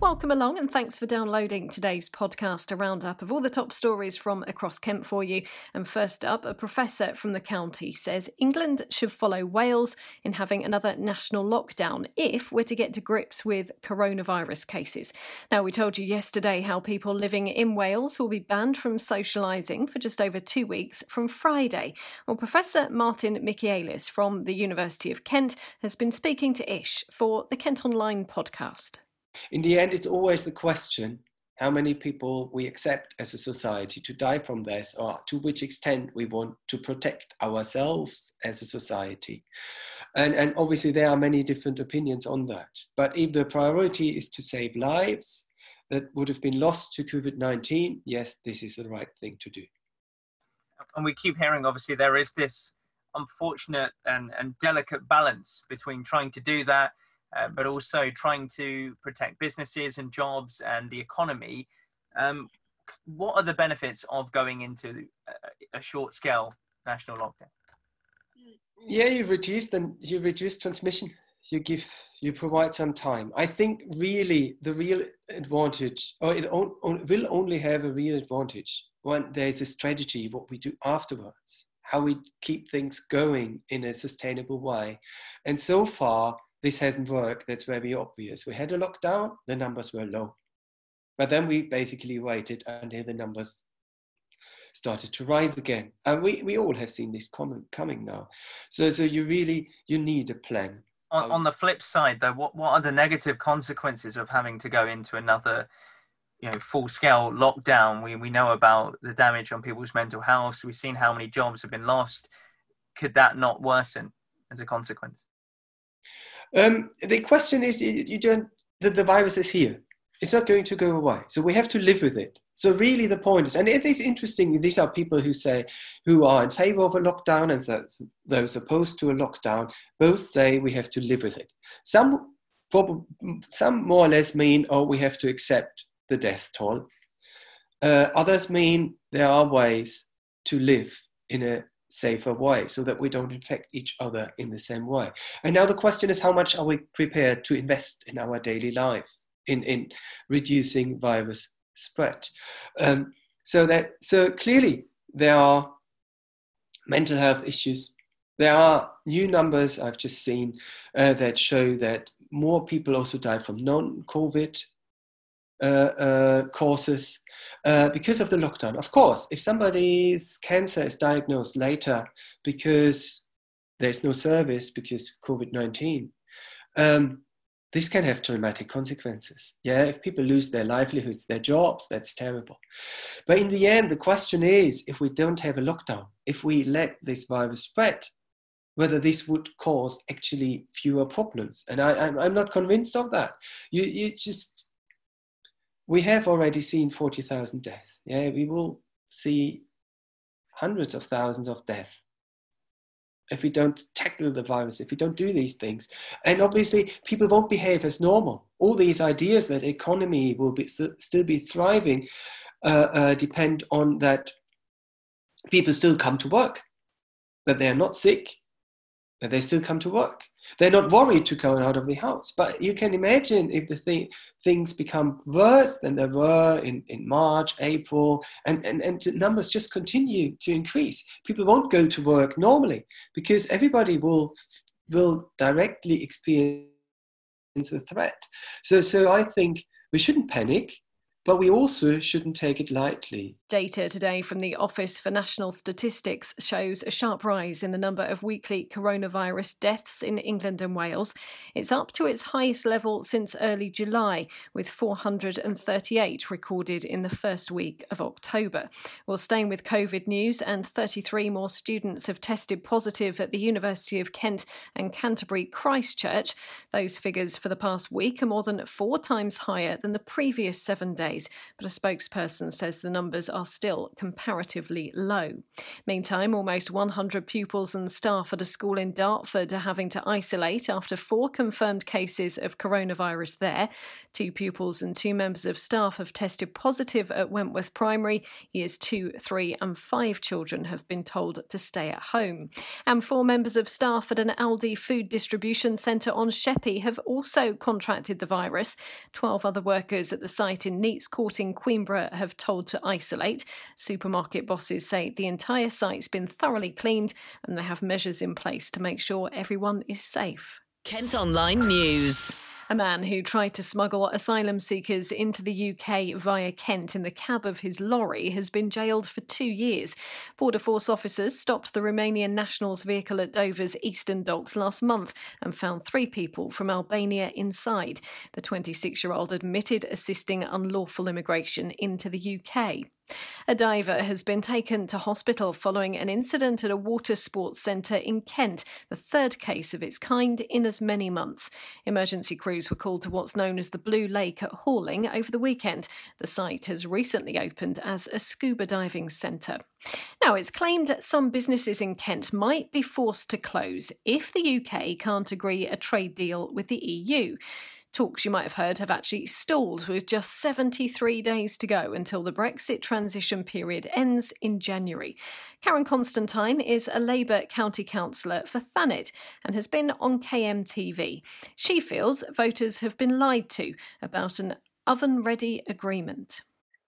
Welcome along and thanks for downloading today's podcast, a roundup of all the top stories from across Kent for you. And first up, a professor from the county says England should follow Wales in having another national lockdown if we're to get to grips with coronavirus cases. Now, we told you yesterday how people living in Wales will be banned from socialising for just over two weeks from Friday. Well, Professor Martin Michaelis from the University of Kent has been speaking to Ish for the Kent Online podcast in the end, it's always the question how many people we accept as a society to die from this, or to which extent we want to protect ourselves as a society. And, and obviously, there are many different opinions on that. But if the priority is to save lives that would have been lost to COVID 19, yes, this is the right thing to do. And we keep hearing, obviously, there is this unfortunate and, and delicate balance between trying to do that uh, but also trying to protect businesses and jobs and the economy. Um, what are the benefits of going into a, a short scale national lockdown? Yeah, you reduce then you reduce transmission. You give you provide some time. I think really the real advantage, or it on, on, will only have a real advantage when there's a strategy. What we do afterwards, how we keep things going in a sustainable way, and so far this hasn't worked. That's very obvious. We had a lockdown, the numbers were low. But then we basically waited until the numbers started to rise again. And we, we all have seen this coming, coming now. So, so you really, you need a plan. On, on the flip side though, what, what are the negative consequences of having to go into another you know full scale lockdown we we know about the damage on people's mental health we've seen how many jobs have been lost could that not worsen as a consequence um, the question is, you don't. The, the virus is here. It's not going to go away. So we have to live with it. So really, the point is, and it is interesting. These are people who say, who are in favour of a lockdown, and those opposed to a lockdown. Both say we have to live with it. Some, some more or less mean, oh, we have to accept the death toll. Uh, others mean there are ways to live in a safer way so that we don't infect each other in the same way. And now the question is how much are we prepared to invest in our daily life in, in reducing virus spread? Um, so that so clearly there are mental health issues. There are new numbers I've just seen uh, that show that more people also die from non-COVID uh, uh, causes uh, because of the lockdown. Of course, if somebody's cancer is diagnosed later because there's no service because COVID 19, um, this can have dramatic consequences. Yeah, if people lose their livelihoods, their jobs, that's terrible. But in the end, the question is if we don't have a lockdown, if we let this virus spread, whether this would cause actually fewer problems. And I, am not convinced of that. You, you just we have already seen 40,000 deaths. Yeah, we will see hundreds of thousands of deaths if we don't tackle the virus, if we don't do these things. And obviously, people won't behave as normal. All these ideas that economy will be, still be thriving uh, uh, depend on that people still come to work, that they're not sick, that they still come to work. They're not worried to come out of the house. But you can imagine if the th- things become worse than they were in, in March, April, and, and, and numbers just continue to increase. People won't go to work normally because everybody will, will directly experience the threat. So, so I think we shouldn't panic but we also shouldn't take it lightly. Data today from the Office for National Statistics shows a sharp rise in the number of weekly coronavirus deaths in England and Wales. It's up to its highest level since early July, with 438 recorded in the first week of October. Well, staying with COVID news, and 33 more students have tested positive at the University of Kent and Canterbury Christ Church. Those figures for the past week are more than four times higher than the previous seven days but a spokesperson says the numbers are still comparatively low. Meantime, almost 100 pupils and staff at a school in Dartford are having to isolate after four confirmed cases of coronavirus there. Two pupils and two members of staff have tested positive at Wentworth Primary. Years 2, 3, and 5 children have been told to stay at home. And four members of staff at an Aldi food distribution centre on Sheppey have also contracted the virus. 12 other workers at the site in Neats Court in Queenborough have told to isolate. Supermarket bosses say the entire site's been thoroughly cleaned and they have measures in place to make sure everyone is safe. Kent Online News. A man who tried to smuggle asylum seekers into the UK via Kent in the cab of his lorry has been jailed for two years. Border Force officers stopped the Romanian national's vehicle at Dover's Eastern Docks last month and found three people from Albania inside. The 26 year old admitted assisting unlawful immigration into the UK. A diver has been taken to hospital following an incident at a water sports centre in Kent, the third case of its kind in as many months. Emergency crews were called to what's known as the Blue Lake at Horling over the weekend. The site has recently opened as a scuba diving centre. Now, it's claimed that some businesses in Kent might be forced to close if the UK can't agree a trade deal with the EU. Talks you might have heard have actually stalled with just 73 days to go until the Brexit transition period ends in January. Karen Constantine is a Labour county councillor for Thanet and has been on KMTV. She feels voters have been lied to about an oven ready agreement.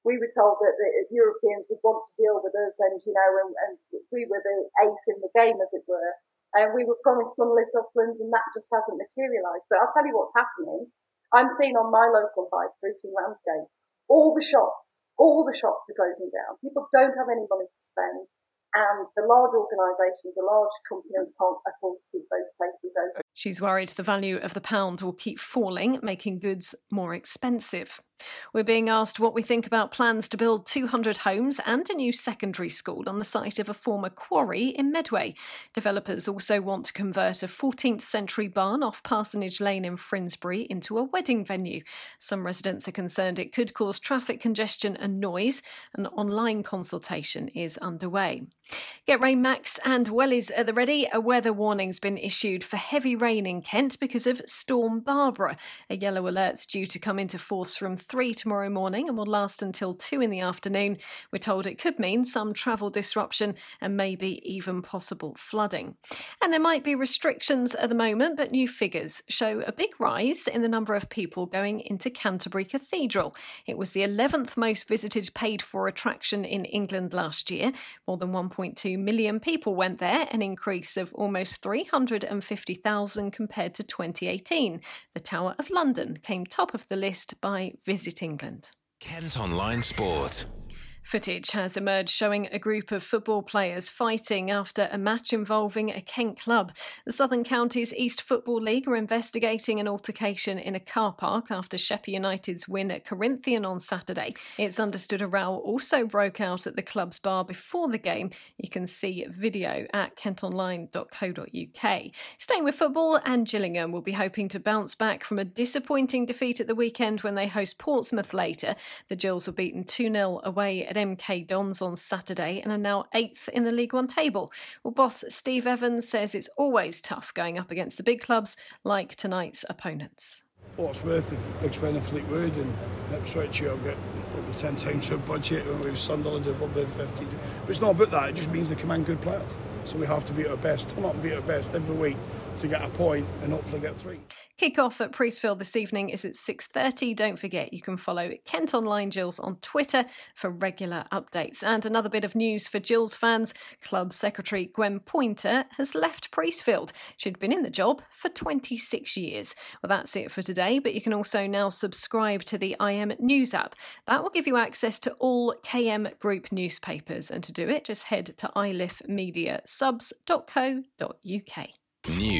We were told that the Europeans would want to deal with us and, you know, and, and we were the ace in the game, as it were. And we were promised some sunlit uplands, and that just hasn't materialised. But I'll tell you what's happening. I'm seeing on my local high street in Ramsgate, all the shops, all the shops are closing down. People don't have any money to spend, and the large organisations, the large companies can't afford to keep those places open. She's worried the value of the pound will keep falling, making goods more expensive. We're being asked what we think about plans to build 200 homes and a new secondary school on the site of a former quarry in Medway. Developers also want to convert a 14th century barn off Parsonage Lane in Frindsbury into a wedding venue. Some residents are concerned it could cause traffic congestion and noise. An online consultation is underway. Get Rain macs and wellies at the ready. A weather warning's been issued for heavy rain in Kent because of Storm Barbara. A yellow alert's due to come into force from 3 tomorrow morning and will last until 2 in the afternoon. We're told it could mean some travel disruption and maybe even possible flooding. And there might be restrictions at the moment, but new figures show a big rise in the number of people going into Canterbury Cathedral. It was the 11th most visited paid for attraction in England last year. More than 1.2 million people went there, an increase of almost 350,000 compared to 2018. The Tower of London came top of the list by visitors. Visit England. Kent Online Sport. Footage has emerged showing a group of football players fighting after a match involving a Kent club. The Southern Counties East Football League are investigating an altercation in a car park after Sheppey United's win at Corinthian on Saturday. It's understood a row also broke out at the club's bar before the game. You can see video at kentonline.co.uk. Staying with football, and Gillingham will be hoping to bounce back from a disappointing defeat at the weekend when they host Portsmouth later. The Gills were beaten 2 0 away at MK Dons on Saturday and are now eighth in the League One table. Well, boss Steve Evans says it's always tough going up against the big clubs like tonight's opponents. Portsmouth, big fan of Fleetwood, and Ipswich, you'll get probably 10 times their budget, and with Sunderland, they're probably 50. But it's not about that, it just means they command good players. So we have to be at our best, turn up and be at our best every week to get a point and hopefully get three. Kick-off at Priestfield this evening is at 6.30. Don't forget you can follow Kent Online Gills on Twitter for regular updates. And another bit of news for Gills fans. Club Secretary Gwen Poynter has left Priestfield. She'd been in the job for 26 years. Well, that's it for today, but you can also now subscribe to the IM News app. That will give you access to all KM Group newspapers. And to do it, just head to iliffemediasubs.co.uk.